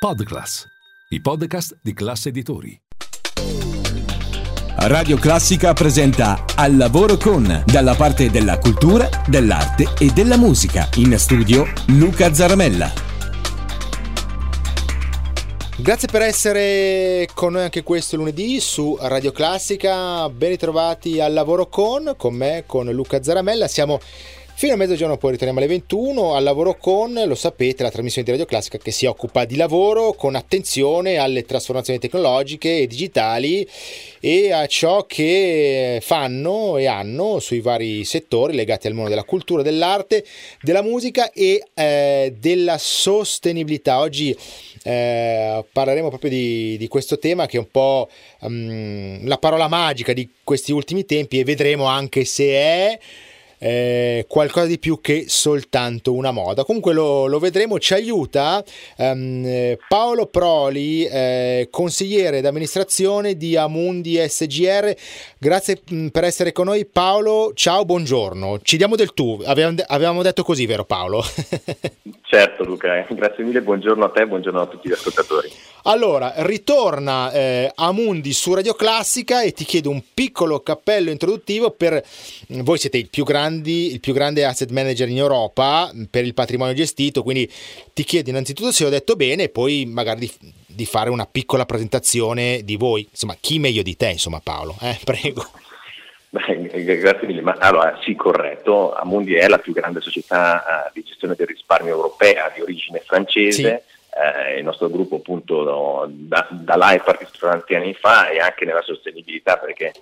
Podclass, i podcast di classe editori. Radio Classica presenta Al lavoro con, dalla parte della cultura, dell'arte e della musica. In studio Luca Zaramella. Grazie per essere con noi anche questo lunedì su Radio Classica. Ben ritrovati al lavoro con, con me, con Luca Zaramella. Siamo Fino a mezzogiorno poi ritorniamo alle 21 al lavoro con, lo sapete, la trasmissione di Radio Classica che si occupa di lavoro con attenzione alle trasformazioni tecnologiche e digitali e a ciò che fanno e hanno sui vari settori legati al mondo della cultura, dell'arte, della musica e eh, della sostenibilità. Oggi eh, parleremo proprio di, di, questo tema che è un po' um, la parola magica di questi ultimi tempi e vedremo anche se è eh, qualcosa di più che soltanto una moda. Comunque lo, lo vedremo, ci aiuta um, Paolo Proli, eh, consigliere d'amministrazione di Amundi SGR. Grazie mm, per essere con noi Paolo, ciao, buongiorno. Ci diamo del tu, avevamo, avevamo detto così, vero Paolo? certo Luca, grazie mille, buongiorno a te, buongiorno a tutti gli ascoltatori. Allora, ritorna eh, Amundi su Radio Classica e ti chiedo un piccolo cappello introduttivo per voi siete il più, grandi, il più grande asset manager in Europa per il patrimonio gestito, quindi ti chiedo innanzitutto se ho detto bene e poi magari di, di fare una piccola presentazione di voi, insomma chi meglio di te, insomma Paolo, eh? prego. Beh, grazie mille, ma allora sì corretto, Amundi è la più grande società uh, di gestione del risparmio europea di origine francese. Sì eh, il nostro gruppo appunto da, da là è partito tanti anni fa e anche nella sostenibilità perché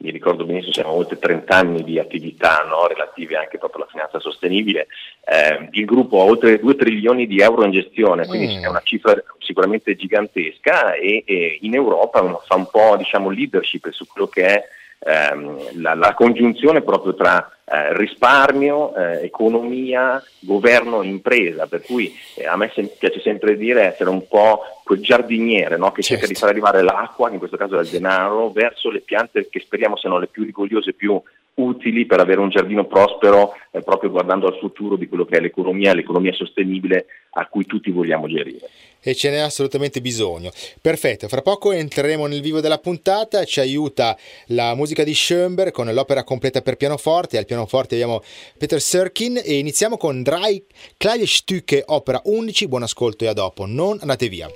mi ricordo benissimo siamo oltre 30 anni di attività no, relative anche proprio alla finanza sostenibile. Eh, il gruppo ha oltre 2 trilioni di euro in gestione, quindi mm. è una cifra sicuramente gigantesca e, e in Europa fa un po' diciamo, leadership su quello che è ehm, la, la, congiunzione proprio tra eh, risparmio, eh, economia, governo e impresa, per cui eh, a me sem- piace sempre dire essere un po' quel giardiniere no? che certo. cerca di certo. far arrivare l'acqua, che in questo caso è il denaro, verso le piante che speriamo siano le più rigogliose, più utili per avere un giardino prospero eh, proprio guardando al futuro di quello che è l'economia, l'economia sostenibile a cui tutti vogliamo gerire. E ce n'è assolutamente bisogno. Perfetto, fra poco entreremo nel vivo della puntata, ci aiuta la musica di Schoenberg con l'opera completa per pianoforte, al pianoforte abbiamo Peter Serkin e iniziamo con Drei Kleine Stücke, opera 11, buon ascolto e a dopo, non andate via.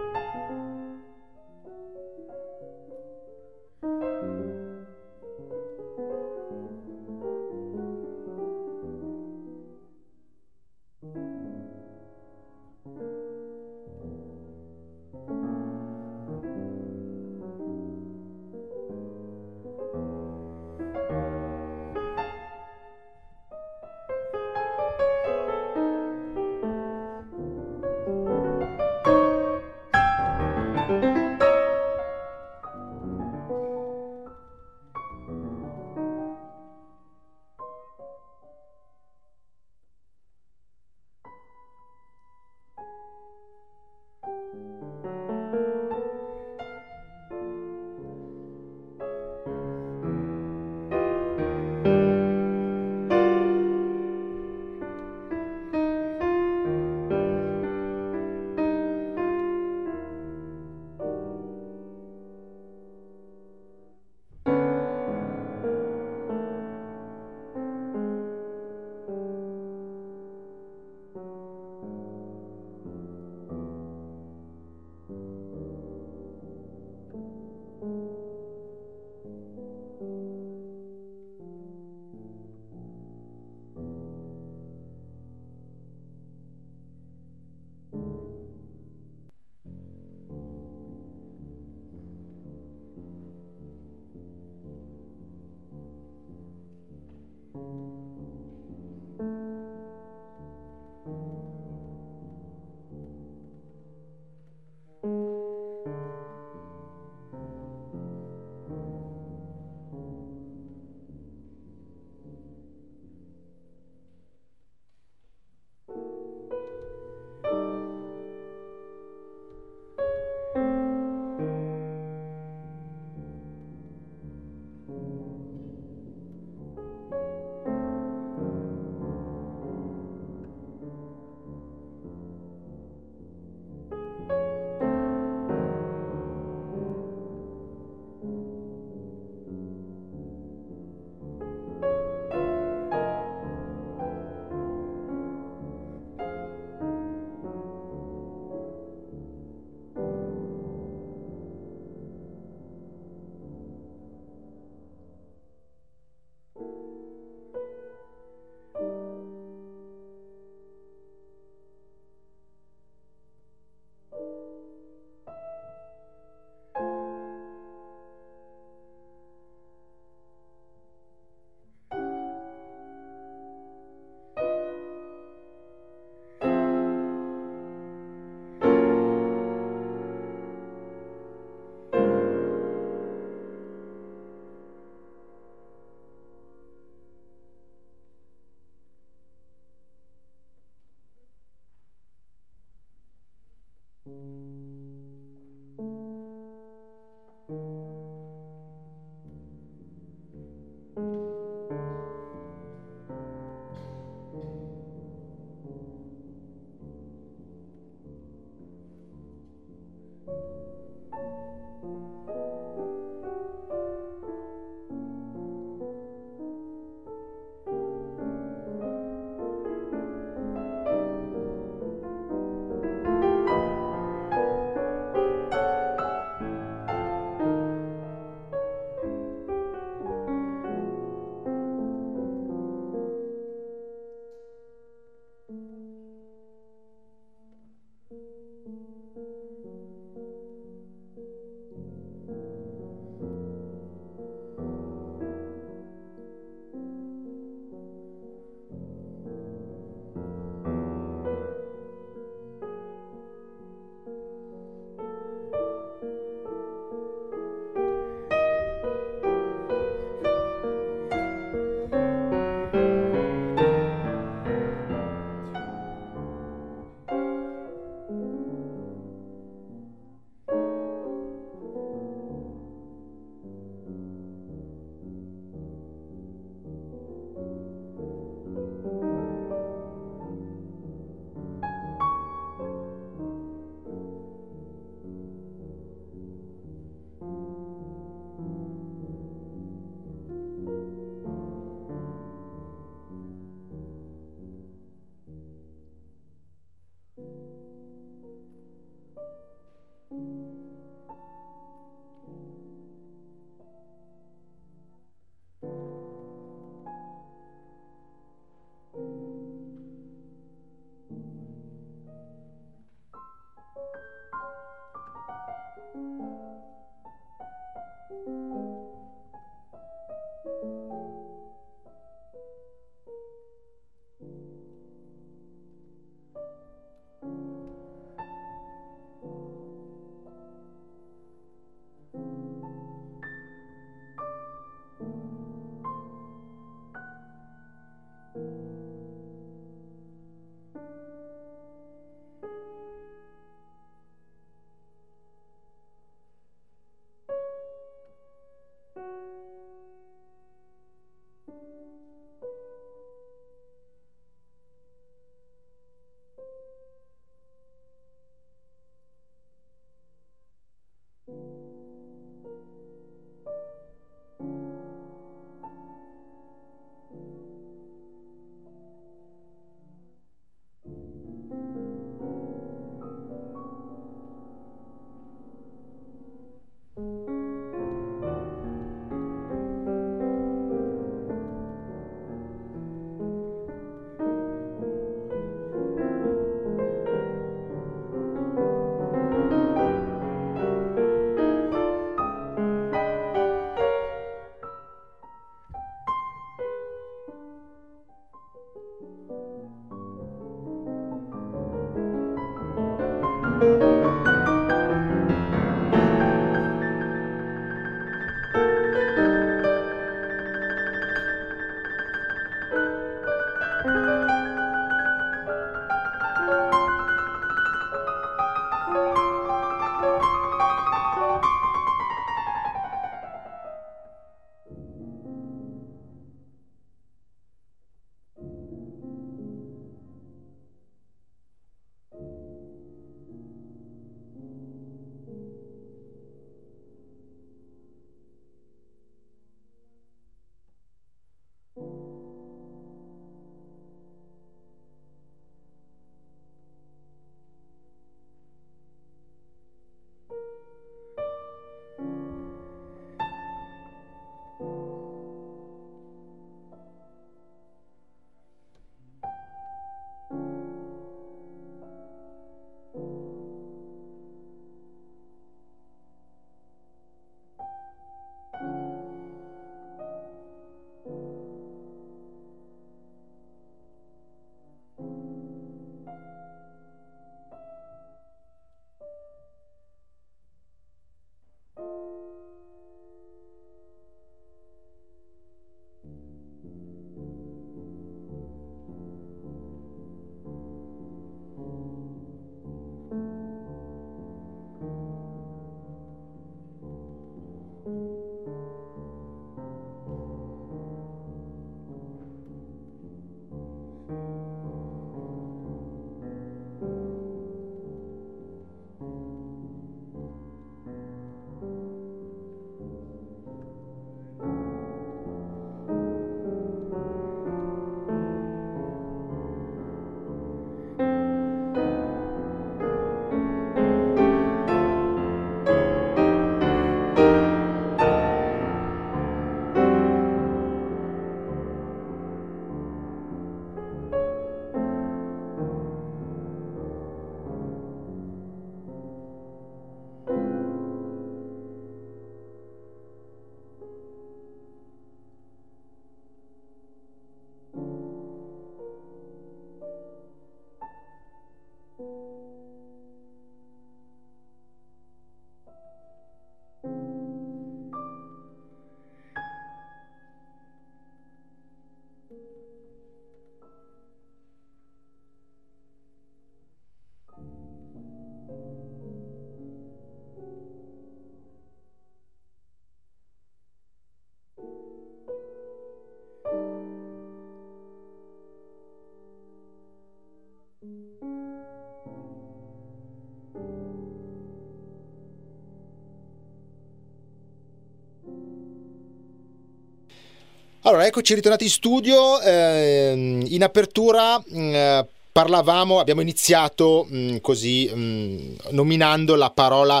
Allora, eccoci ritornati in studio. Eh, in apertura mm, eh, parlavamo, abbiamo iniziato mh, mm, così mh, mm, nominando la parola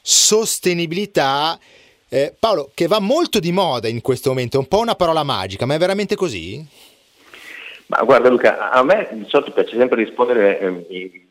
sostenibilità. Eh, Paolo, che va molto di moda in questo momento, è un po' una parola magica, ma è veramente così? Ma guarda Luca, a me di solito piace sempre rispondere eh,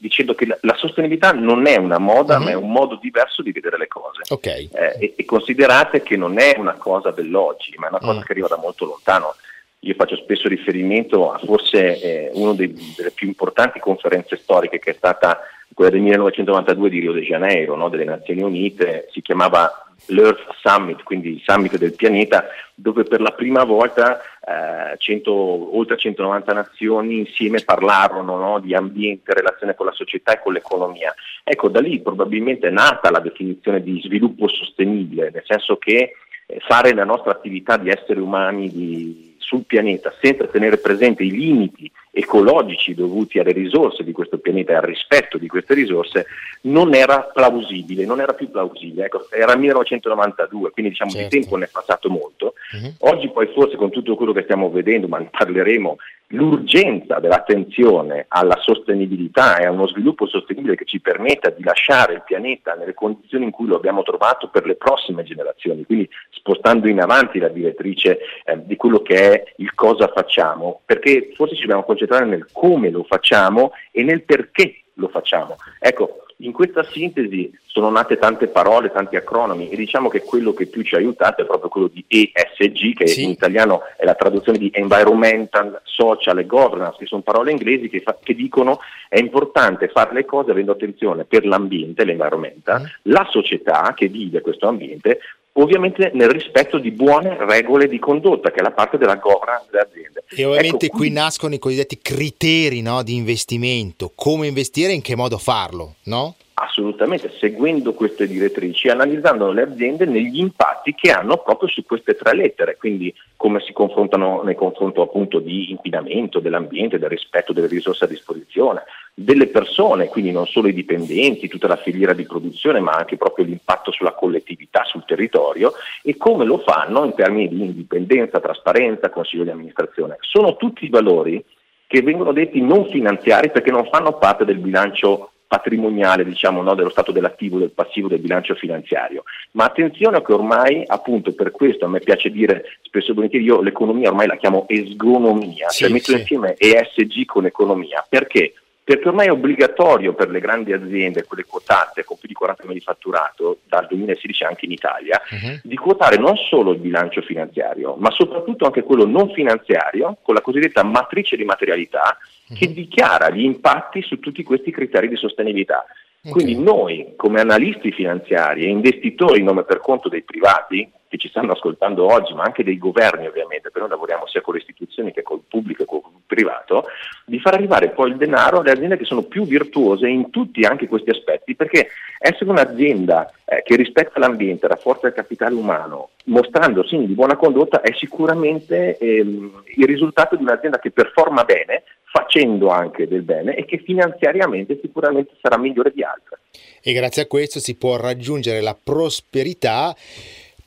dicendo che la, la, sostenibilità non è una moda, uh-huh. ma è un modo diverso di vedere le cose. Okay. Eh, e, e, considerate che non è una cosa dell'oggi, ma è una cosa uh-huh. che arriva da molto lontano. Io faccio spesso riferimento a forse eh, una delle più importanti conferenze storiche che è stata quella del 1992 di Rio de Janeiro, no, delle Nazioni Unite, si chiamava l'Earth Summit, quindi il summit del pianeta, dove per la prima volta eh, 100, oltre 190 nazioni insieme parlarono no, di ambiente, relazione con la società e con l'economia. Ecco, da lì probabilmente è nata la definizione di sviluppo sostenibile, nel senso che eh, fare la nostra attività di esseri umani di sul pianeta senza tenere presente i limiti ecologici dovuti alle risorse di questo pianeta e al rispetto di queste risorse non era plausibile, non era più plausibile. Ecco, era 1992, quindi diciamo certo. di tempo ne è passato molto. Uh-huh. Oggi poi forse con tutto quello che stiamo vedendo, ma ne parleremo, l'urgenza dell'attenzione alla sostenibilità e a uno sviluppo sostenibile che ci permetta di lasciare il pianeta nelle condizioni in cui lo abbiamo trovato per le prossime generazioni, quindi spostando in avanti la direttrice eh, di quello che è il cosa facciamo, perché forse ci dobbiamo concentrare nel come lo facciamo e nel perché lo facciamo. Ecco, in questa sintesi sono nate tante parole, tanti acronimi e diciamo che quello che più ci ha aiutato è proprio quello di ESG, che sì. in italiano è la traduzione di Environmental, Social e Governance, che sono parole inglesi che, fa, che dicono è importante fare le cose avendo attenzione per l'ambiente, l'environmental, mm. la società che vive questo ambiente, ovviamente nel rispetto di buone regole di condotta, che è la parte della governance delle aziende. E ovviamente ecco, qui, qui nascono i cosiddetti criteri no, di investimento, come investire e in che modo farlo, no? Assolutamente, seguendo queste direttrici, analizzando le aziende negli impatti che hanno proprio su queste tre lettere, quindi come si confrontano nel confronto appunto di inquinamento dell'ambiente, del rispetto delle risorse a disposizione, delle persone, quindi non solo i dipendenti, tutta la filiera di produzione, ma anche proprio l'impatto sulla collettività, sul territorio e come lo fanno in termini di indipendenza, trasparenza, consiglio di amministrazione. Sono tutti valori che vengono detti non finanziari perché non fanno parte del bilancio patrimoniale diciamo, no, dello stato dell'attivo, del passivo, del bilancio finanziario. Ma attenzione che ormai, appunto per questo a me piace dire spesso e volentieri, io l'economia ormai la chiamo esgonomia, sì, cioè metto sì. insieme ESG con economia. Perché? Perché ormai è obbligatorio per le grandi aziende, quelle quotate con più di 40 milioni di fatturato, dal 2016 anche in Italia, uh-huh. di quotare non solo il bilancio finanziario, ma soprattutto anche quello non finanziario, con la cosiddetta matrice di materialità, uh-huh. che dichiara gli impatti su tutti questi criteri di sostenibilità. Okay. Quindi noi, come analisti finanziari e investitori in nome per conto dei privati, che ci stanno ascoltando oggi, ma anche dei governi ovviamente, perché noi lavoriamo sia con le istituzioni che col pubblico e col privato, di far arrivare poi il denaro alle aziende che sono più virtuose in tutti anche questi aspetti, perché essere un'azienda eh, che rispetta l'ambiente, rafforza il capitale umano, mostrando segni di buona condotta, è sicuramente ehm, il risultato di un'azienda che performa bene, facendo anche del bene e che finanziariamente sicuramente sarà migliore di altre. E grazie a questo si può raggiungere la prosperità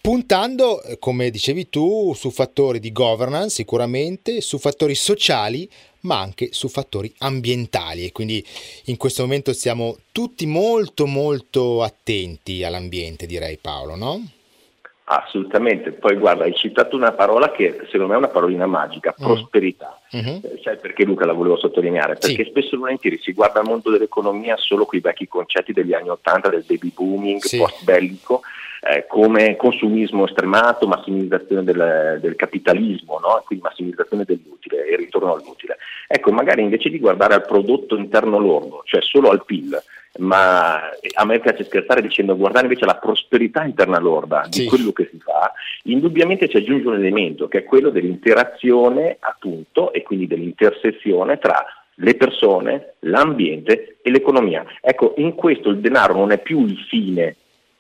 puntando, eh, come dicevi tu, su fattori di governance sicuramente, su fattori sociali, ma anche su fattori ambientali e quindi in questo momento siamo tutti molto molto attenti all'ambiente, direi Paolo, no? Assolutamente, poi guarda, hai citato una parola che secondo me è una parolina magica, mm. prosperità. Mm-hmm. sai perché Luca la volevo sottolineare? Perché sì. spesso e volentieri si guarda al mondo dell'economia solo con i vecchi concetti degli anni Ottanta, del baby booming sì. post bellico, eh, come consumismo estremato, massimizzazione del, del capitalismo, no? quindi massimizzazione dell'utile e ritorno all'utile. Ecco, magari invece di guardare al prodotto interno lordo, cioè solo al PIL, ma a me piace scherzare dicendo guardare invece la prosperità interna lorda di sì. quello che si fa, indubbiamente si aggiunge un elemento che è quello dell'interazione appunto e quindi dell'intersezione tra le persone, l'ambiente e l'economia. Ecco, in questo il denaro non è più il fine,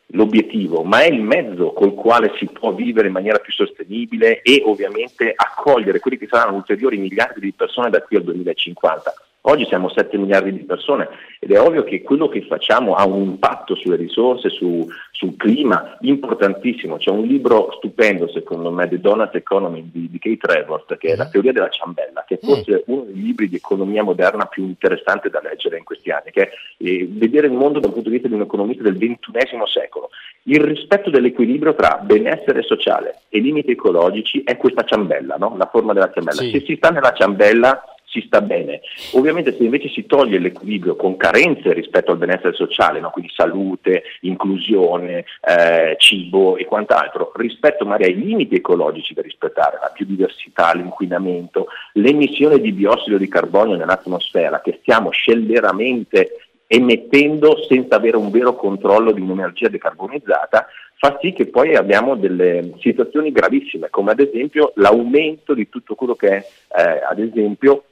l'obiettivo, ma è il mezzo col quale si può vivere in maniera più sostenibile e ovviamente accogliere quelli che saranno ulteriori miliardi di persone da qui al 2050. Oggi siamo 7 miliardi di persone ed è ovvio che quello che facciamo ha un impatto sulle risorse, su, sul clima importantissimo. C'è un libro stupendo secondo me, The Donut Economy di, di Kate Revort, che è La mm. teoria della ciambella, che è forse mm. uno dei libri di economia moderna più interessanti da leggere in questi anni, che è eh, vedere il mondo dal punto di vista di un economista del XXI secolo. Il rispetto dell'equilibrio tra benessere sociale e limiti ecologici è questa ciambella, no? la forma della ciambella. Sì. Se si sta nella ciambella si sta bene. Ovviamente se invece si toglie l'equilibrio con carenze rispetto al benessere sociale, no? quindi salute, inclusione, eh, cibo e quant'altro, rispetto magari ai limiti ecologici da rispettare, la biodiversità, l'inquinamento, l'emissione di biossido di carbonio nell'atmosfera che stiamo scelleramente emettendo senza avere un vero controllo di un'energia decarbonizzata, fa sì che poi abbiamo delle situazioni gravissime, come ad esempio l'aumento di tutto quello che è, eh, ad esempio,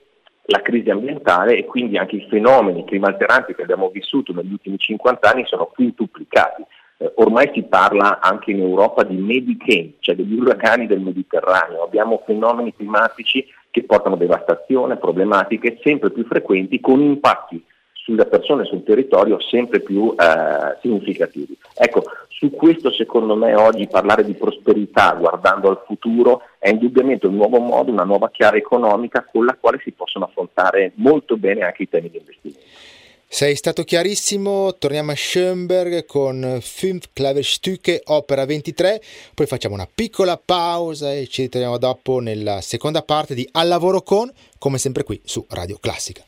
la crisi ambientale e quindi anche i fenomeni climalteranti che abbiamo vissuto negli ultimi 50 anni sono quintuplicati. Eh, ormai si parla anche in Europa di Medicane, cioè degli uragani del Mediterraneo. Abbiamo fenomeni climatici che portano devastazione, problematiche sempre più frequenti con impatti sulle persone sul territorio sempre più eh, significativi. Ecco, su questo secondo me oggi parlare di prosperità guardando al futuro è indubbiamente un nuovo modo, una nuova chiara economica con la quale si possono affrontare molto bene anche i temi di investimento. Sei stato chiarissimo, torniamo a Schoenberg con Fünf Klaverstücke, opera 23, poi facciamo una piccola pausa e ci ritroviamo dopo nella seconda parte di Al lavoro con, come sempre qui su Radio Classica.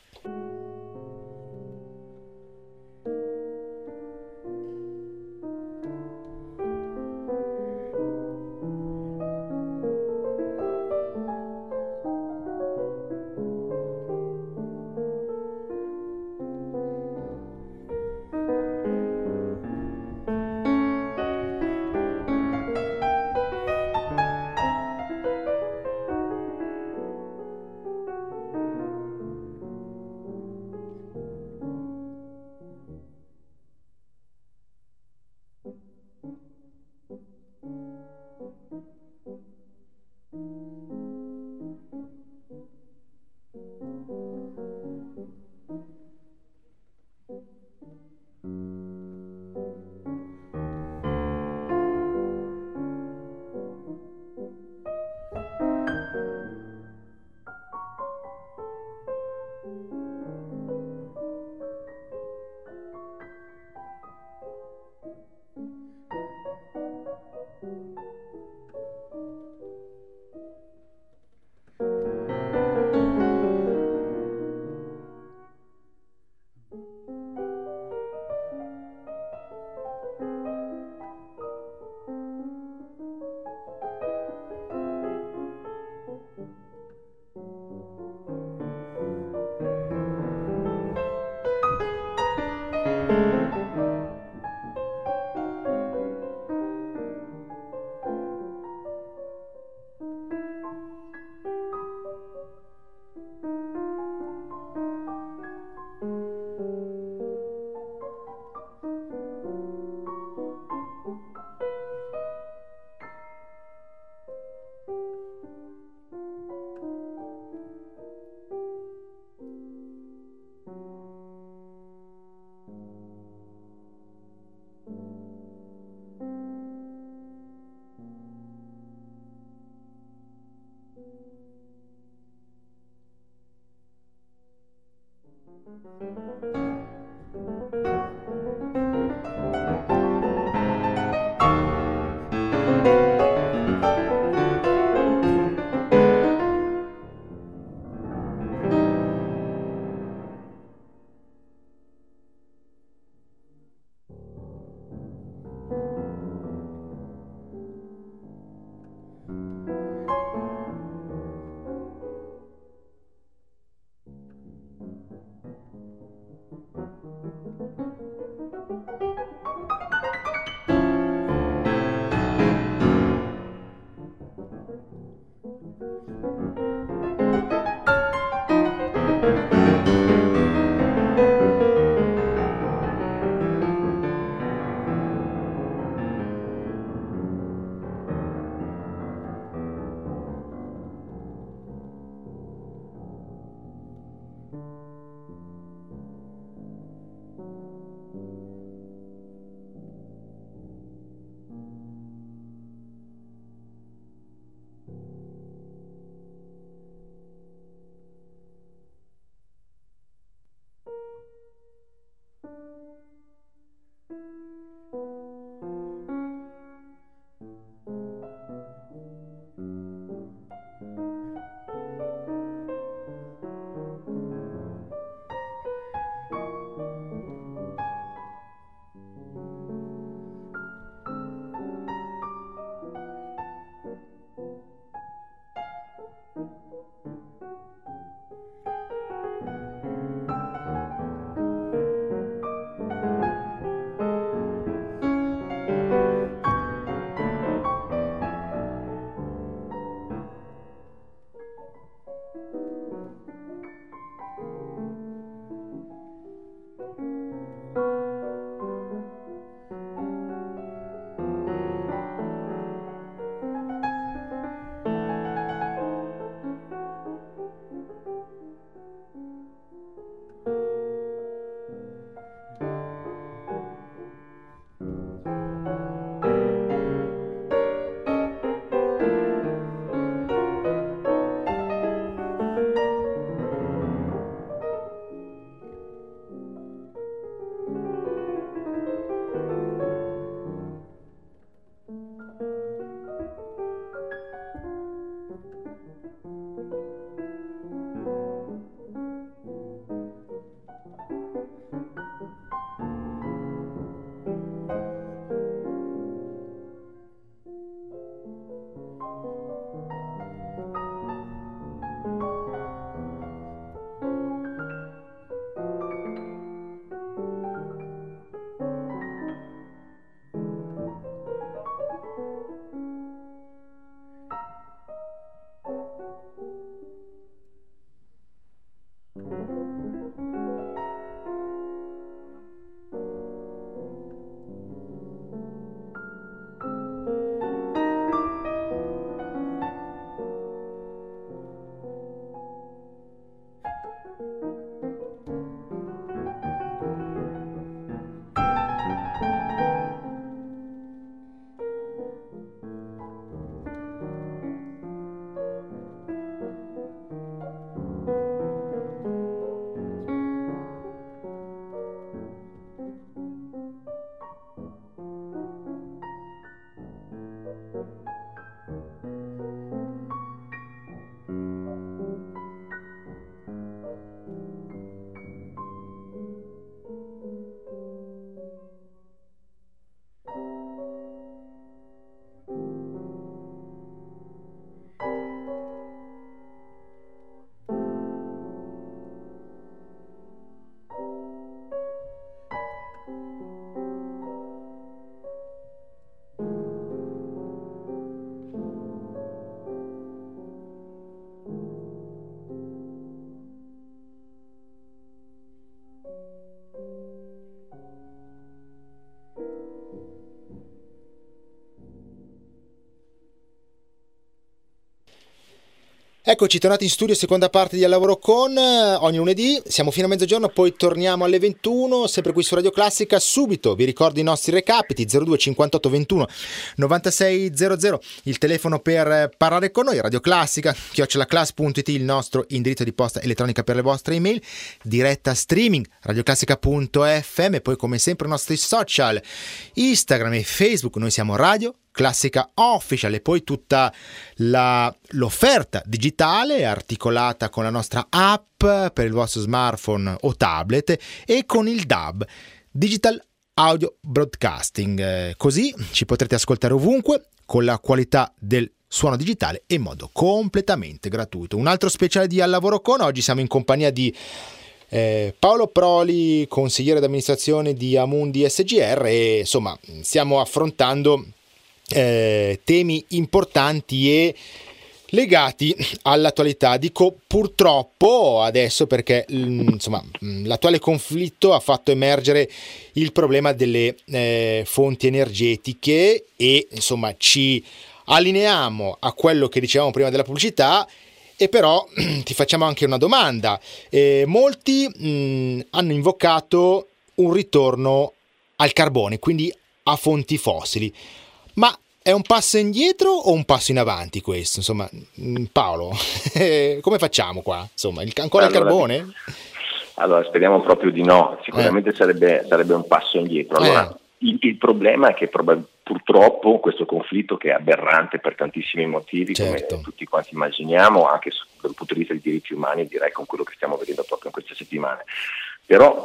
Eccoci, tornati in studio, seconda parte di Al Lavoro Con, ogni lunedì, siamo fino a mezzogiorno, poi torniamo alle 21, sempre qui su Radio Classica, subito vi ricordo i nostri recapiti, 02 58 21 96 00, il telefono per parlare con noi, Radio Classica, chiocciolaclass.it, il nostro indirizzo di posta elettronica per le vostre email, diretta streaming, radioclassica.fm, poi come sempre i nostri social, Instagram e Facebook, noi siamo Radio classica official e poi tutta la, l'offerta digitale articolata con la nostra app per il vostro smartphone o tablet e con il DAB, Digital Audio Broadcasting. Così ci potrete ascoltare ovunque con la qualità del suono digitale in modo completamente gratuito. Un altro speciale di Al Lavoro Con, oggi siamo in compagnia di eh, Paolo Proli, consigliere d'amministrazione di Amundi SGR e insomma stiamo affrontando eh, temi importanti e legati all'attualità. Dico purtroppo adesso perché mm, insomma, mm, l'attuale conflitto ha fatto emergere il problema delle eh, fonti energetiche e insomma ci allineiamo a quello che dicevamo prima della pubblicità e però ti facciamo anche una domanda. Eh, molti mh, mm, hanno invocato un ritorno al carbone, quindi a fonti fossili. Ma è un passo indietro o un passo in avanti questo? Insomma, mm, Paolo, come facciamo qua? Insomma, il, ancora allora, il carbone? Allora, speriamo proprio di no, sicuramente eh. sarebbe, sarebbe, un passo indietro. Allora, eh. il, il, problema è che prob- purtroppo questo conflitto che è aberrante per tantissimi motivi, certo. come tutti quanti immaginiamo, anche dal punto di vista dei diritti umani, direi con quello che stiamo vedendo proprio in queste settimane, però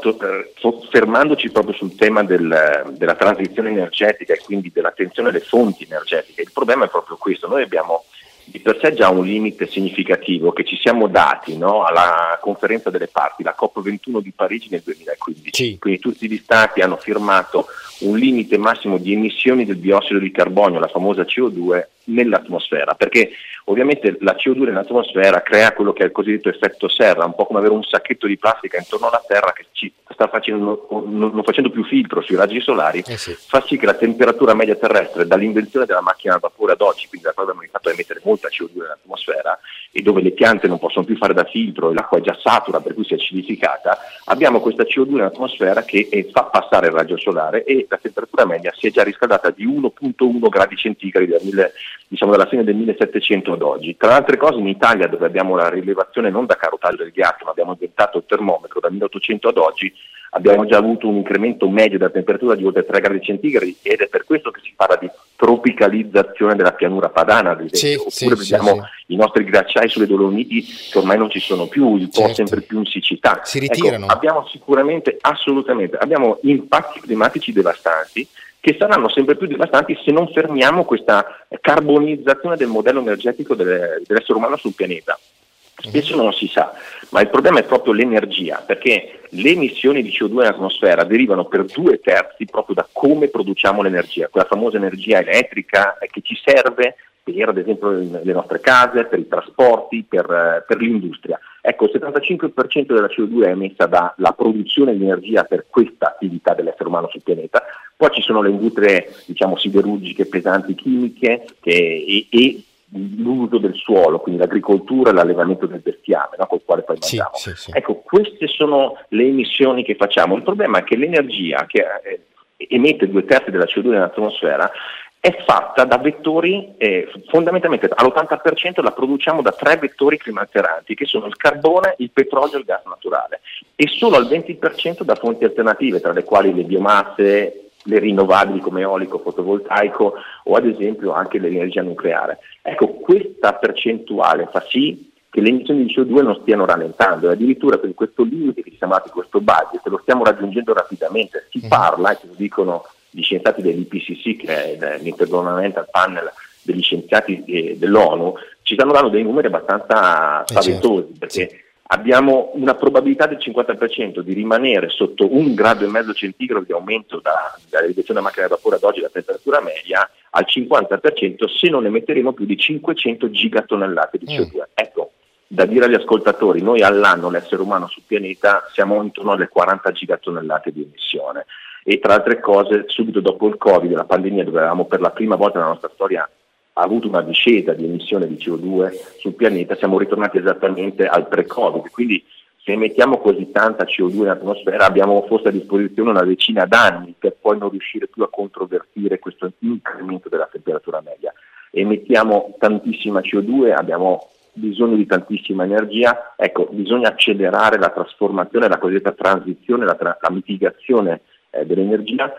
fermandoci proprio sul tema del, della transizione energetica e quindi dell'attenzione alle fonti energetiche, il problema è proprio questo, noi abbiamo di per sé già un limite significativo che ci siamo dati no, alla conferenza delle parti, la COP21 di Parigi nel 2015. Sì. Quindi tutti gli stati hanno firmato un limite massimo di emissioni del biossido di carbonio, la famosa CO2, nell'atmosfera, perché ovviamente la CO2 nell'atmosfera crea quello che è il cosiddetto effetto serra, un po' come avere un sacchetto di plastica intorno alla Terra che ci sta facendo, non facendo più filtro sui raggi solari, eh sì. fa sì che la temperatura media terrestre dall'invenzione della macchina a vapore ad oggi, quindi da quando abbiamo iniziato a emettere molta CO2 nell'atmosfera e dove le piante non possono più fare da filtro e l'acqua è già satura per cui si è acidificata, abbiamo questa CO2 nell'atmosfera che eh, fa passare il raggio solare e la temperatura media si è già riscaldata di 1.1 gradi centigradi dal diciamo dalla fine del 1700 ad oggi. Tra le altre cose in Italia dove abbiamo la rilevazione non da carotaggio del ghiaccio ma abbiamo inventato il termometro dal 1800 ad oggi abbiamo già avuto un incremento medio della temperatura di oltre 3 gradi centigradi ed è per questo che si parla di tropicalizzazione della pianura padana, ad esempio. Sì, oppure sì, vediamo sì, i nostri ghiacciai sulle Dolomiti che ormai non ci sono più, il po' certo. sempre più in siccità. Si ritirano. Ecco, abbiamo sicuramente, assolutamente, abbiamo impatti climatici devastanti che saranno sempre più devastanti se non fermiamo questa carbonizzazione del modello energetico dell'essere umano sul pianeta. Spesso non si sa, ma il problema è proprio l'energia, perché le emissioni di CO2 nell'atmosfera derivano per due terzi proprio da come produciamo l'energia, quella famosa energia elettrica che ci serve per ad esempio le nostre case, per i trasporti, per, per l'industria. Ecco, il 75% della CO2 è emessa dalla produzione di energia per questa attività dell'essere umano sul pianeta, poi ci sono le industrie diciamo, siderurgiche, pesanti, chimiche che, e, e l'uso del suolo, quindi l'agricoltura e l'allevamento del bestiame, no? col quale poi mangiamo. Sì, sì, sì. Ecco, queste sono le emissioni che facciamo. Il problema è che l'energia che eh, emette due terzi della CO2 nell'atmosfera è fatta da vettori, eh, fondamentalmente all'80% la produciamo da tre vettori climalteranti che sono il carbone, il petrolio e il gas naturale e solo al 20% da fonti alternative tra le quali le biomasse, le rinnovabili come eolico, fotovoltaico o ad esempio anche l'energia nucleare. Ecco, questa percentuale fa sì che le emissioni di CO2 non stiano rallentando e addirittura per questo limite che ci siamo dati, questo budget, lo stiamo raggiungendo rapidamente. Si mm. parla, e ce lo dicono gli scienziati dell'IPCC, che è l'Intergovernmental Panel degli scienziati eh, dell'ONU, ci stanno dando dei numeri abbastanza eh, spaventosi, certo. perché abbiamo una probabilità del 50% di rimanere sotto un grado e mezzo centigrado di aumento da, dalla riduzione della macchina da vapore ad oggi della temperatura media al 50% se non emetteremo più di 500 gigatonnellate di CO2. Mm. Ecco, da dire agli ascoltatori, noi all'anno l'essere umano sul pianeta siamo intorno alle 40 gigatonnellate di emissione e tra altre cose subito dopo il Covid, la pandemia dove avevamo per la prima volta nella nostra storia avuto una discesa di emissione di CO2 sul pianeta, siamo ritornati esattamente al pre-Covid. Quindi se emettiamo così tanta CO2 in atmosfera abbiamo forse a disposizione una decina d'anni per poi non riuscire più a controvertire questo incremento della temperatura media. Emettiamo tantissima CO2, abbiamo bisogno di tantissima energia, ecco, bisogna accelerare la trasformazione, la cosiddetta transizione, la, tra- la mitigazione eh, dell'energia,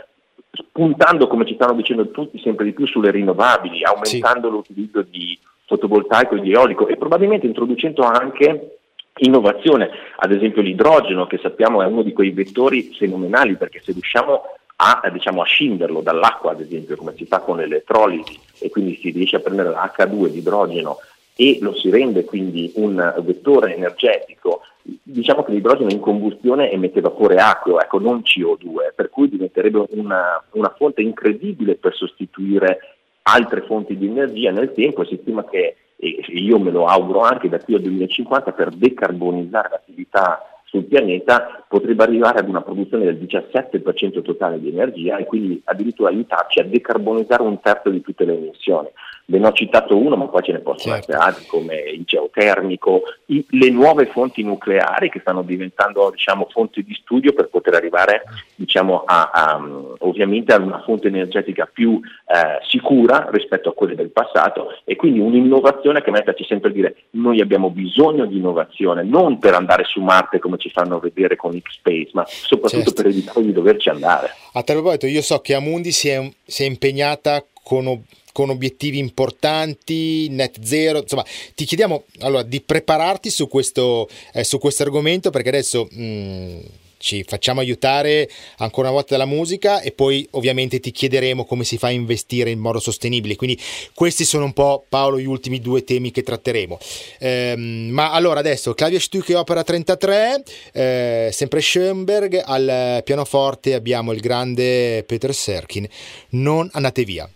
puntando, come ci stanno dicendo tutti, sempre di più sulle rinnovabili, aumentando sì. l'utilizzo di fotovoltaico e di eolico e probabilmente introducendo anche innovazione, ad esempio l'idrogeno che sappiamo è uno di quei vettori fenomenali perché se riusciamo a, diciamo, a scinderlo dall'acqua ad esempio come si fa con l'elettrolisi e quindi si riesce a prendere l'H2 di idrogeno e lo si rende quindi un vettore energetico, diciamo che l'idrogeno in combustione emette vapore acqueo, ecco non CO2, per cui diventerebbe una, una fonte incredibile per sostituire altre fonti di energia. Nel tempo, si stima che e io me lo auguro anche da qui al 2050 per decarbonizzare l'attività sul pianeta potrebbe arrivare ad una produzione del 17% totale di energia e quindi addirittura aiutarci a decarbonizzare un terzo di tutte le emissioni ve ne ho citato uno, ma poi ce ne possono certo. essere altri come il geotermico, i, le nuove fonti nucleari che stanno diventando diciamo, fonti di studio per poter arrivare diciamo, a, a, ovviamente ad una fonte energetica più eh, sicura rispetto a quelle del passato e quindi un'innovazione che metterci sempre a dire noi abbiamo bisogno di innovazione, non per andare su Marte come ci fanno vedere con X-Space, ma soprattutto certo. per evitare di doverci andare. A tal proposito, io so che Amundi si è, si è impegnata con con obiettivi importanti, net zero, insomma ti chiediamo allora, di prepararti su questo, eh, argomento perché adesso mh, mm, ci facciamo aiutare ancora una volta dalla musica e poi ovviamente ti chiederemo come si fa a investire in modo sostenibile. Quindi questi sono un po' Paolo gli ultimi due temi che tratteremo. Ehm, ma allora adesso Claudia Stucchi opera 33, eh, sempre Schoenberg, al pianoforte abbiamo il grande Peter Serkin. Non andate via.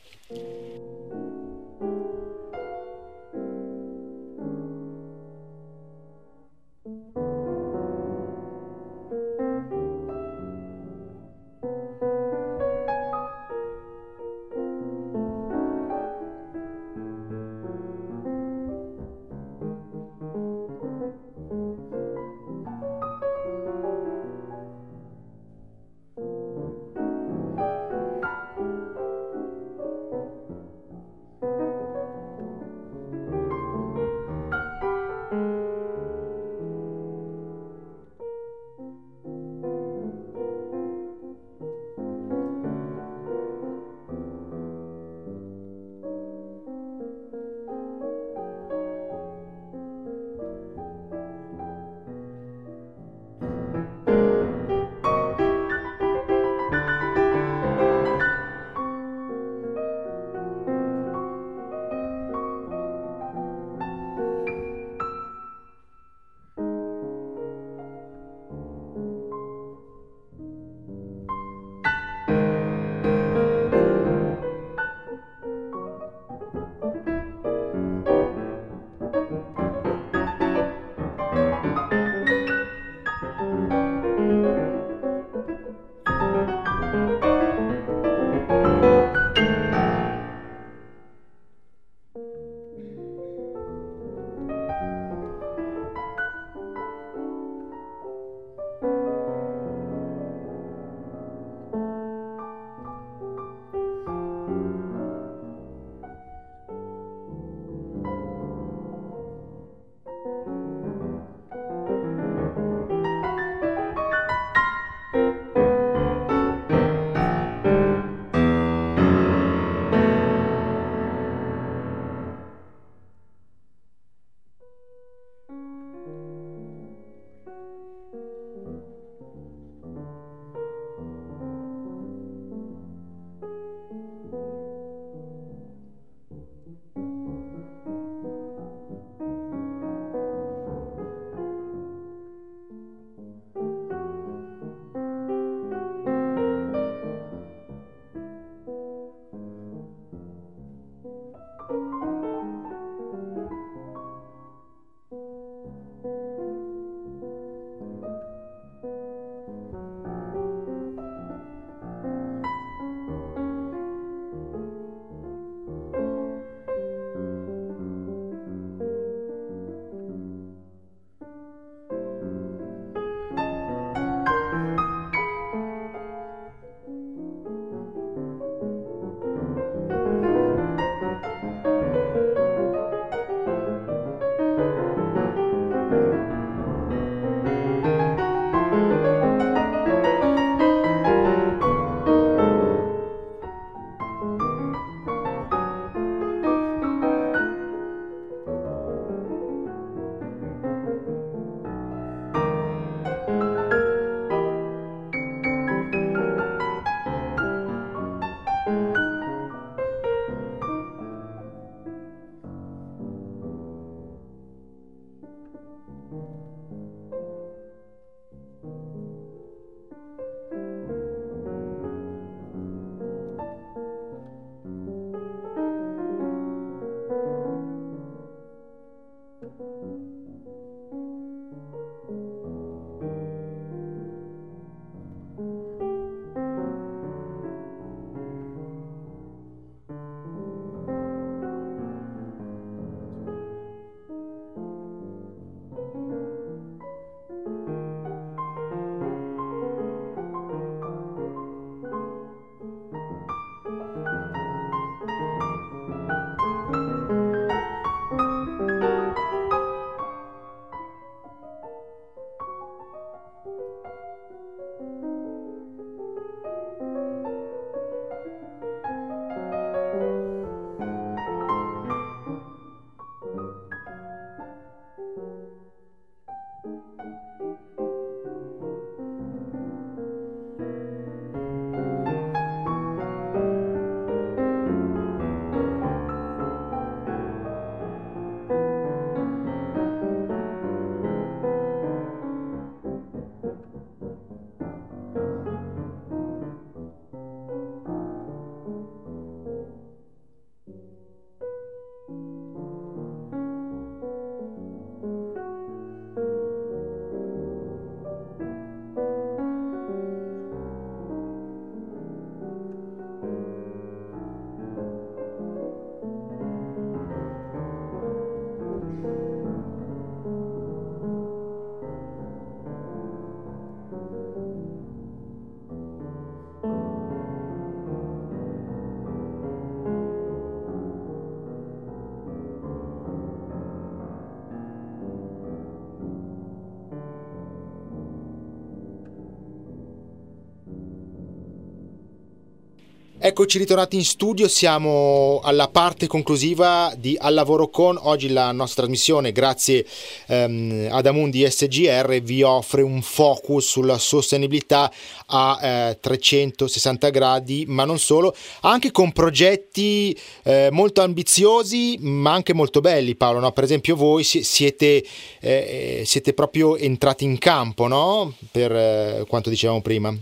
Eccoci ritornati in studio, siamo alla parte conclusiva di Al lavoro con. Oggi la nostra trasmissione, grazie ehm, ad Amundi SGR, vi offre un focus sulla sostenibilità a eh, 360 gradi, ma non solo, anche con progetti eh, molto ambiziosi, ma anche molto belli, Paolo. No? Per esempio, voi siete, eh, siete proprio entrati in campo no? per eh, quanto dicevamo prima.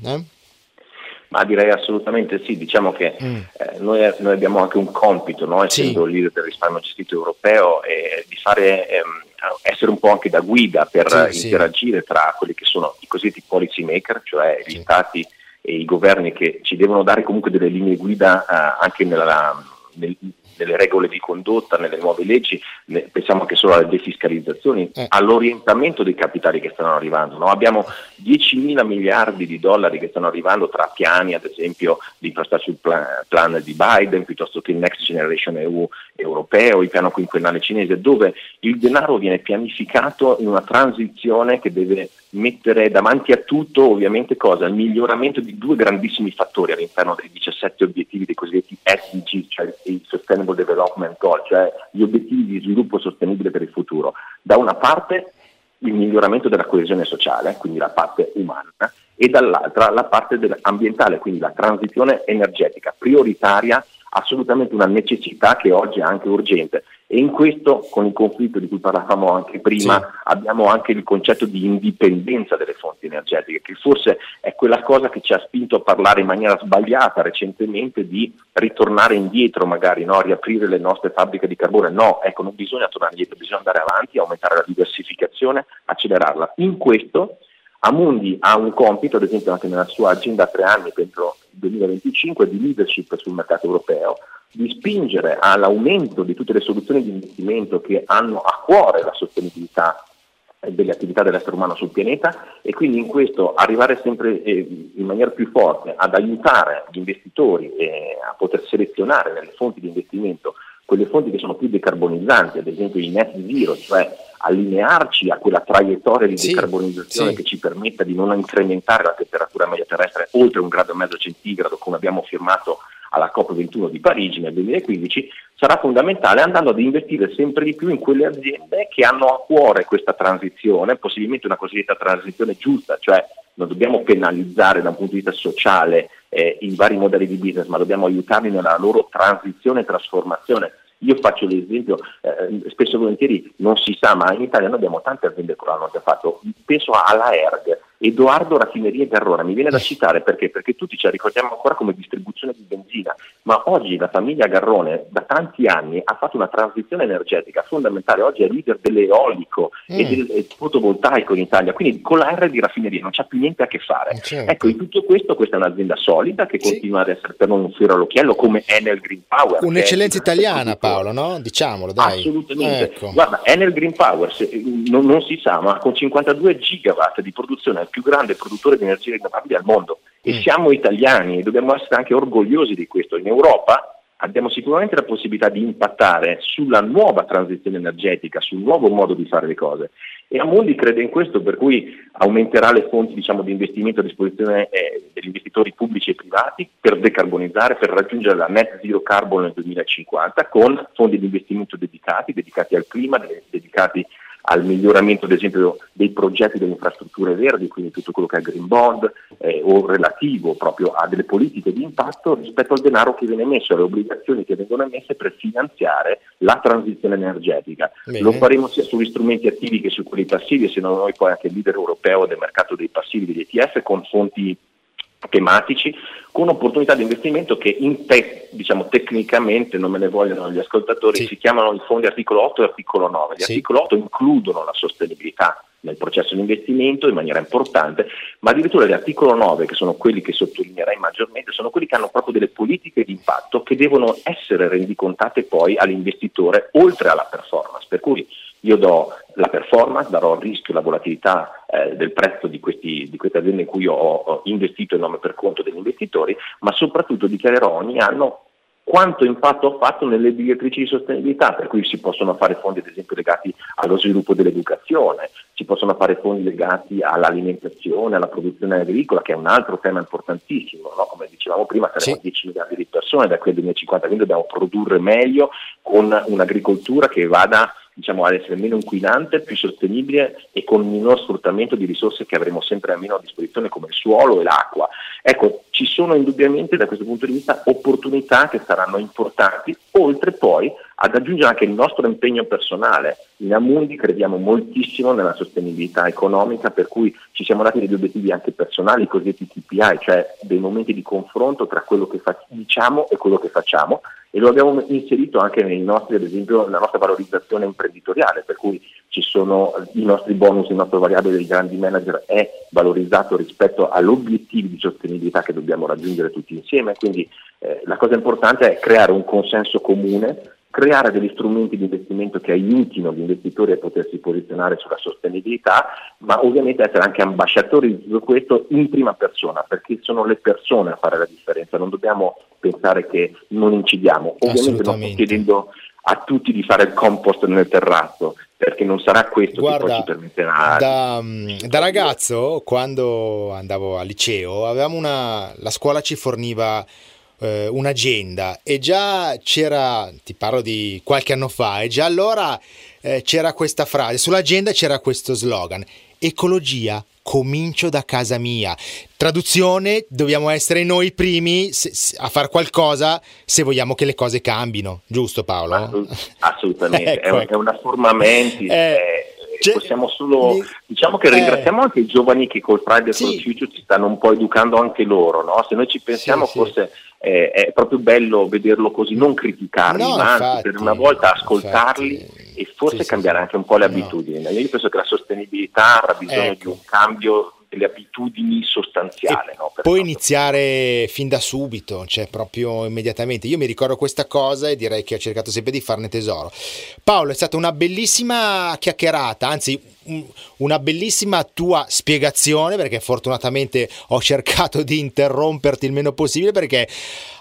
Ma direi assolutamente sì, diciamo che mm. eh, noi, noi, abbiamo anche un compito, no? essendo sì. leader del risparmio gestito europeo, eh, di fare, ehm, essere un po' anche da guida per sì, interagire sì. tra quelli che sono i cosiddetti policy maker, cioè gli stati e i governi che ci devono dare comunque delle linee guida eh, anche nella, nel, nelle regole di condotta, nelle nuove leggi, ne, pensiamo anche solo alle defiscalizzazioni, eh. all'orientamento dei capitali che stanno arrivando. No? Abbiamo 10 mila miliardi di dollari che stanno arrivando tra piani, ad esempio, di infrastructure plan, plan di Biden, piuttosto che il Next Generation EU europeo, il piano quinquennale cinese, dove il denaro viene pianificato in una transizione che deve mettere davanti a tutto ovviamente cosa? Il miglioramento di due grandissimi fattori all'interno dei 17 obiettivi dei cosiddetti SDG, cioè i Sustainable Development Goal, cioè gli obiettivi di sviluppo sostenibile per il futuro. Da una parte il miglioramento della coesione sociale, quindi la parte umana, e dall'altra la parte ambientale, quindi la transizione energetica prioritaria assolutamente una necessità che oggi è anche urgente e in questo con il conflitto di cui parlavamo anche prima sì. abbiamo anche il concetto di indipendenza delle fonti energetiche che forse è quella cosa che ci ha spinto a parlare in maniera sbagliata recentemente di ritornare indietro magari, no? riaprire le nostre fabbriche di carbone, no, ecco non bisogna tornare indietro, bisogna andare avanti, aumentare la diversificazione, accelerarla. In questo Amundi ha un compito, ad esempio anche nella sua agenda a tre anni entro il 2025, di leadership sul mercato europeo, di spingere all'aumento di tutte le soluzioni di investimento che hanno a cuore la sostenibilità delle attività dell'essere umano sul pianeta e quindi in questo arrivare sempre eh, in maniera più forte ad aiutare gli investitori eh, a poter selezionare nelle fonti di investimento quelle fonti che sono più decarbonizzanti, ad esempio i net zero, cioè allinearci a quella traiettoria di sì, decarbonizzazione sì. che ci permetta di non incrementare la temperatura media terrestre oltre un grado e mezzo centigrado come abbiamo firmato alla COP21 di Parigi nel 2015, sarà fondamentale andando ad investire sempre di più in quelle aziende che hanno a cuore questa transizione, possibilmente una cosiddetta transizione giusta, cioè non dobbiamo penalizzare da un punto di vista sociale eh, i vari modelli di business, ma dobbiamo aiutarli nella loro transizione e trasformazione. Io faccio l'esempio, eh, spesso e volentieri non si sa, ma in Italia noi abbiamo tante aziende che l'hanno già fatto, penso alla ERG, Edoardo Raffineria Garrona, mi viene da citare perché? Perché tutti ci ricordiamo ancora come distribuzione di benzina, ma oggi la famiglia Garrone da tanti anni ha fatto una transizione energetica fondamentale, oggi è leader dell'eolico mm. e del fotovoltaico in Italia, quindi con la R di raffineria non c'ha più niente a che fare. Certo. Ecco, in tutto questo questa è un'azienda solida che sì. continua ad essere per non un fiero all'occhiello come Enel Green Power. Un'eccellenza italiana Paolo, no? Diciamolo, dai. Assolutamente. Ecco. Guarda, Enel Green Power se, non, non si sa, ma con 52 gigawatt di produzione più grande produttore di energia rinnovabile al mondo e mm. siamo italiani e dobbiamo essere anche orgogliosi di questo. In Europa abbiamo sicuramente la possibilità di impattare sulla nuova transizione energetica, sul nuovo modo di fare le cose. E Amundi crede in questo, per cui aumenterà le fonti diciamo, di investimento a disposizione eh, degli investitori pubblici e privati per decarbonizzare, per raggiungere la net zero carbon nel 2050, con fondi di investimento dedicati, dedicati al clima, dedicati al miglioramento ad esempio dei progetti delle infrastrutture verdi, quindi tutto quello che è green bond eh, o relativo proprio a delle politiche di impatto rispetto al denaro che viene messo, alle obbligazioni che vengono emesse per finanziare la transizione energetica. Bene. Lo faremo sia sugli strumenti attivi che su quelli passivi, essendo noi poi anche leader europeo del mercato dei passivi degli ETF con fonti tematici con opportunità di investimento che te, diciamo, tecnicamente, non me ne vogliono gli ascoltatori, sì. si chiamano i fondi articolo 8 e articolo 9. Gli sì. articolo 8 includono la sostenibilità nel processo di investimento in maniera importante, ma addirittura gli articolo 9, che sono quelli che sottolineerei maggiormente, sono quelli che hanno proprio delle politiche di impatto che devono essere rendicontate poi all'investitore oltre alla performance. Per cui io do la performance, darò il rischio, la volatilità eh, del prezzo di, questi, di, queste aziende in cui ho, ho investito in nome per conto degli investitori, ma soprattutto dichiarerò ogni anno quanto impatto ha fatto nelle direttrici di sostenibilità, per cui si possono fare fondi ad esempio legati allo sviluppo dell'educazione, si possono fare fondi legati all'alimentazione, alla produzione agricola, che è un altro tema importantissimo, no? come dicevamo prima saremo sì. 10 miliardi di persone da qui al 2050, quindi dobbiamo produrre meglio con un'agricoltura che vada diciamo, ad essere meno inquinante, più sostenibile e con minor sfruttamento di risorse che avremo sempre a meno a disposizione come il suolo e l'acqua. Ecco, ci sono indubbiamente da questo punto di vista opportunità che saranno importanti, oltre poi ad aggiungere anche il nostro impegno personale. In Amundi crediamo moltissimo nella sostenibilità economica, per cui ci siamo dati degli obiettivi anche personali, i cosiddetti TPI, cioè dei momenti di confronto tra quello che diciamo e quello che facciamo, e lo abbiamo inserito anche nei nostri, ad esempio, nella nostra valorizzazione imprenditoriale, per cui ci sono i nostri bonus, il nostro variabile dei grandi manager è valorizzato rispetto agli obiettivi di sostenibilità che dobbiamo raggiungere tutti insieme, quindi eh, la cosa importante è creare un consenso comune creare degli strumenti di investimento che aiutino gli investitori a potersi posizionare sulla sostenibilità, ma ovviamente essere anche ambasciatori di tutto questo in prima persona, perché sono le persone a fare la differenza, non dobbiamo pensare che non incidiamo. Ovviamente non sto chiedendo a tutti di fare il compost nel terrazzo, perché non sarà questo Guarda, che poi ci permetterà. Da, da, ragazzo, quando andavo al liceo, avevamo una, la scuola ci forniva eh, un'agenda e già c'era, ti parlo di qualche anno fa, e già allora eh, c'era questa frase, sull'agenda c'era questo slogan, ecologia comincio da casa mia. Traduzione, dobbiamo essere noi i primi a fare qualcosa se vogliamo che le cose cambino, giusto Paolo? Assolutamente, ecco, è, una forma mentis. Eh, cioè, possiamo solo diciamo che ringraziamo eh, anche i giovani che col Friday sì. for Future ci stanno un po' educando anche loro no? se noi ci pensiamo sì, forse sì eh, è proprio bello vederlo così, non criticarli, no, ma anzi per una volta ascoltarli infatti, e forse sì, cambiare sì, anche un po' le no. abitudini. Io penso che la sostenibilità avrà bisogno ecco. di un cambio delle abitudini sostanziali. No, puoi iniziare fin da subito, cioè proprio immediatamente. Io mi ricordo questa cosa e direi che ho cercato sempre di farne tesoro. Paolo, è stata una bellissima chiacchierata, anzi una bellissima tua spiegazione perché fortunatamente ho cercato di interromperti il meno possibile perché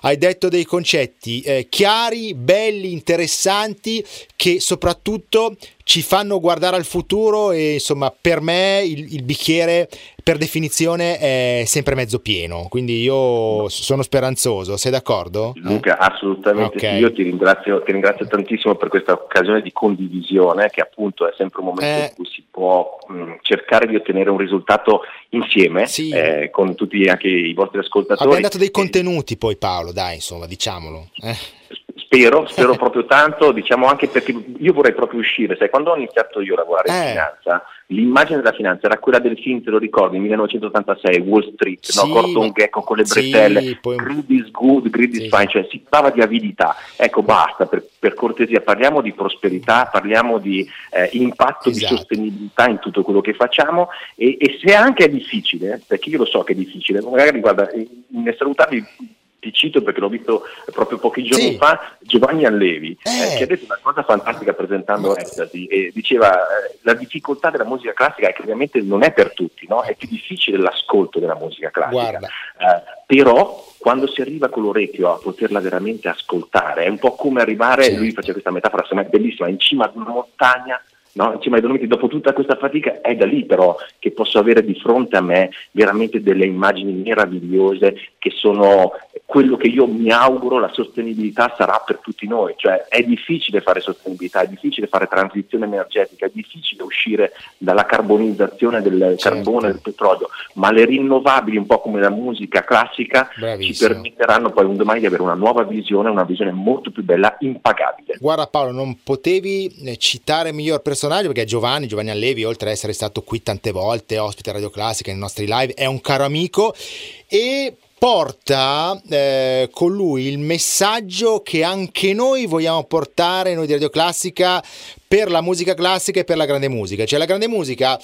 hai detto dei concetti eh, chiari, belli, interessanti che soprattutto ci fanno guardare al futuro e insomma per me il, il, bicchiere per definizione è sempre mezzo pieno quindi io sono speranzoso sei d'accordo? Luca assolutamente okay. sì io ti ringrazio, ti ringrazio, tantissimo per questa occasione di condivisione che appunto è sempre un momento eh. in cui si può mh, cercare di ottenere un risultato insieme sì. eh, con tutti anche i vostri ascoltatori abbiamo dato dei contenuti poi Paolo dai insomma diciamolo eh. Spero, spero proprio tanto, diciamo anche perché io vorrei proprio uscire, sai, quando ho iniziato io a lavorare eh. in finanza, l'immagine della finanza era quella del film, te lo ricordi, 1986, Wall Street, sì, no? Gordon Gecko con le bretelle, sì, poi... greed is good, greed is fine, cioè si parlava di avidità. Ecco, basta, per, per, cortesia, parliamo di prosperità, parliamo di eh, impatto, esatto. di sostenibilità in tutto quello che facciamo e, e se anche è difficile, perché io lo so che è difficile, magari guarda, in salutarvi ti cito perché l'ho visto proprio pochi giorni sì. fa, Giovanni Allevi, eh. Eh, che ha detto una cosa fantastica presentando Ecstasy, e diceva eh, la difficoltà della musica classica è che ovviamente non è per tutti, no? è più difficile l'ascolto della musica classica, eh, però quando si arriva con l'orecchio a poterla veramente ascoltare, è un po' come arrivare, certo. lui faceva questa metafora, secondo me bellissima, in cima ad una montagna No? Cima ai Dolomiti, dopo tutta questa fatica, è da lì però che posso avere di fronte a me veramente delle immagini meravigliose che sono quello che io mi auguro la sostenibilità sarà per tutti noi. Cioè è difficile fare sostenibilità, è difficile fare transizione energetica, è difficile uscire dalla carbonizzazione del certo. carbone e del petrolio, ma le rinnovabili, un po' come la musica classica, Bravissimo. ci permetteranno poi un domani di avere una nuova visione, una visione molto più bella, impagabile. Guarda Paolo, non potevi eh, citare miglior personaggio personaggio perché Giovanni, Giovanni Allevi, oltre ad essere stato qui tante volte, ospite Radio Classica nei nostri live, è un caro amico e porta eh, con lui il messaggio che anche noi vogliamo portare, noi di Radio Classica, per la musica classica e per la grande musica. Cioè la grande musica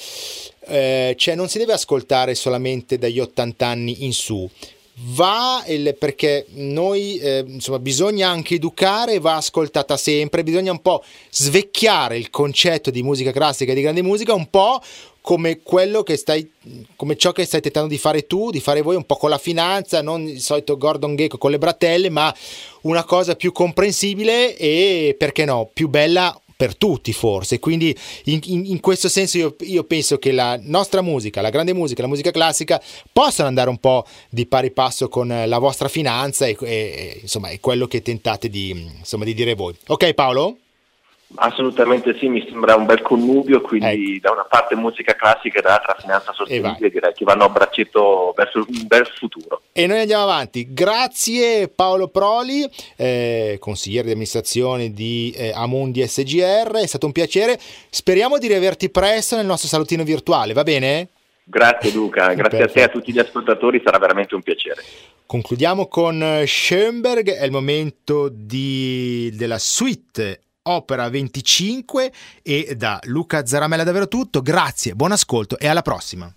eh, cioè non si deve ascoltare solamente dagli 80 anni in su, va perché noi eh, insomma bisogna anche educare va ascoltata sempre. Bisogna un po' svecchiare il concetto di musica classica e di grande musica un po' come quello che stai come ciò che stai tentando di fare tu di fare voi un po' con la finanza non il solito Gordon Gecko con le bratelle ma una cosa più comprensibile e perché no più bella per tutti forse, quindi in, in, in questo senso io, io, penso che la nostra musica, la grande musica, la musica classica possano andare un po' di pari passo con la vostra finanza e, e insomma è quello che tentate di, insomma, di dire voi. Ok Paolo? Assolutamente sì, mi sembra un bel connubio, quindi ecco. da una parte musica classica e dall'altra finanza sostenibile, direi che vanno a braccetto verso un bel futuro. E noi andiamo avanti. Grazie Paolo Proli, eh, consigliere di amministrazione di eh, Amundi SGR, è stato un piacere. Speriamo di riaverti presto nel nostro salutino virtuale, va bene? Grazie Luca, grazie Perfetto. a te e a tutti gli ascoltatori, sarà veramente un piacere. Concludiamo con Schoenberg, è il momento di, della suite Opera 25 e da Luca Zaramella davvero tutto, grazie, buon ascolto e alla prossima.